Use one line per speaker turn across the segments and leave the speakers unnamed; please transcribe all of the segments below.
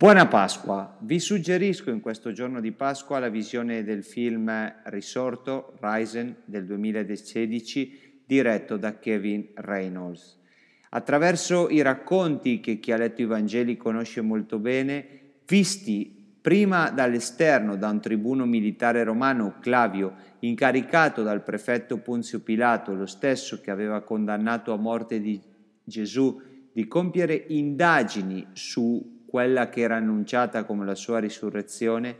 Buona Pasqua! Vi suggerisco in questo giorno di Pasqua la visione del film Risorto Risen del 2016 diretto da Kevin Reynolds. Attraverso i racconti che chi ha letto i Vangeli conosce molto bene, visti prima dall'esterno da un tribuno militare romano, Clavio, incaricato dal prefetto Ponzio Pilato, lo stesso che aveva condannato a morte di Gesù, di compiere indagini su quella che era annunciata come la sua risurrezione,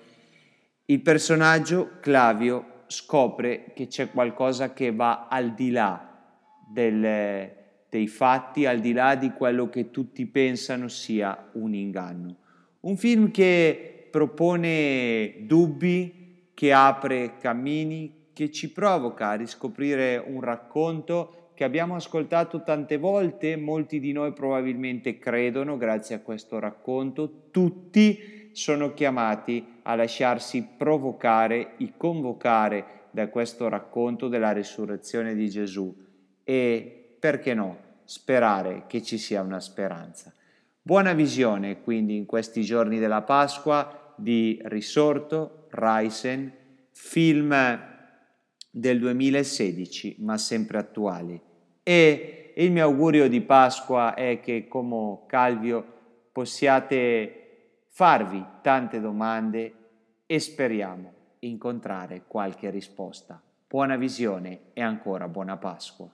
il personaggio Clavio scopre che c'è qualcosa che va al di là del, dei fatti, al di là di quello che tutti pensano sia un inganno. Un film che propone dubbi, che apre cammini, che ci provoca a riscoprire un racconto che abbiamo ascoltato tante volte, molti di noi probabilmente credono, grazie a questo racconto, tutti sono chiamati a lasciarsi provocare e convocare da questo racconto della risurrezione di Gesù e, perché no, sperare che ci sia una speranza. Buona visione quindi in questi giorni della Pasqua di Risorto, Raisen, film del 2016 ma sempre attuali. E il mio augurio di Pasqua è che come Calvio possiate farvi tante domande e speriamo incontrare qualche risposta. Buona visione e ancora buona Pasqua.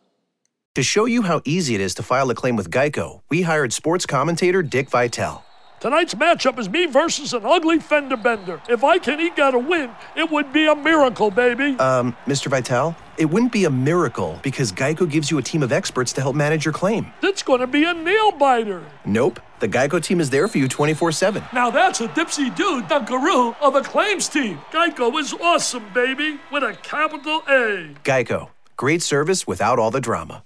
To show you how easy it is to file a claim with Geico, we hired sports commentator Dick Vitale.
Tonight's matchup is me versus an ugly fender bender. If I can eke out a win, it would be a miracle, baby.
Um, Mr. Vitale, it wouldn't be a miracle because Geico gives you a team of experts to help manage your claim.
It's going to be a nail biter.
Nope. The Geico team is there for you 24 7.
Now that's a dipsy dude dunkaroo of a claims team. Geico is awesome, baby, with a capital A.
Geico. Great service without all the drama.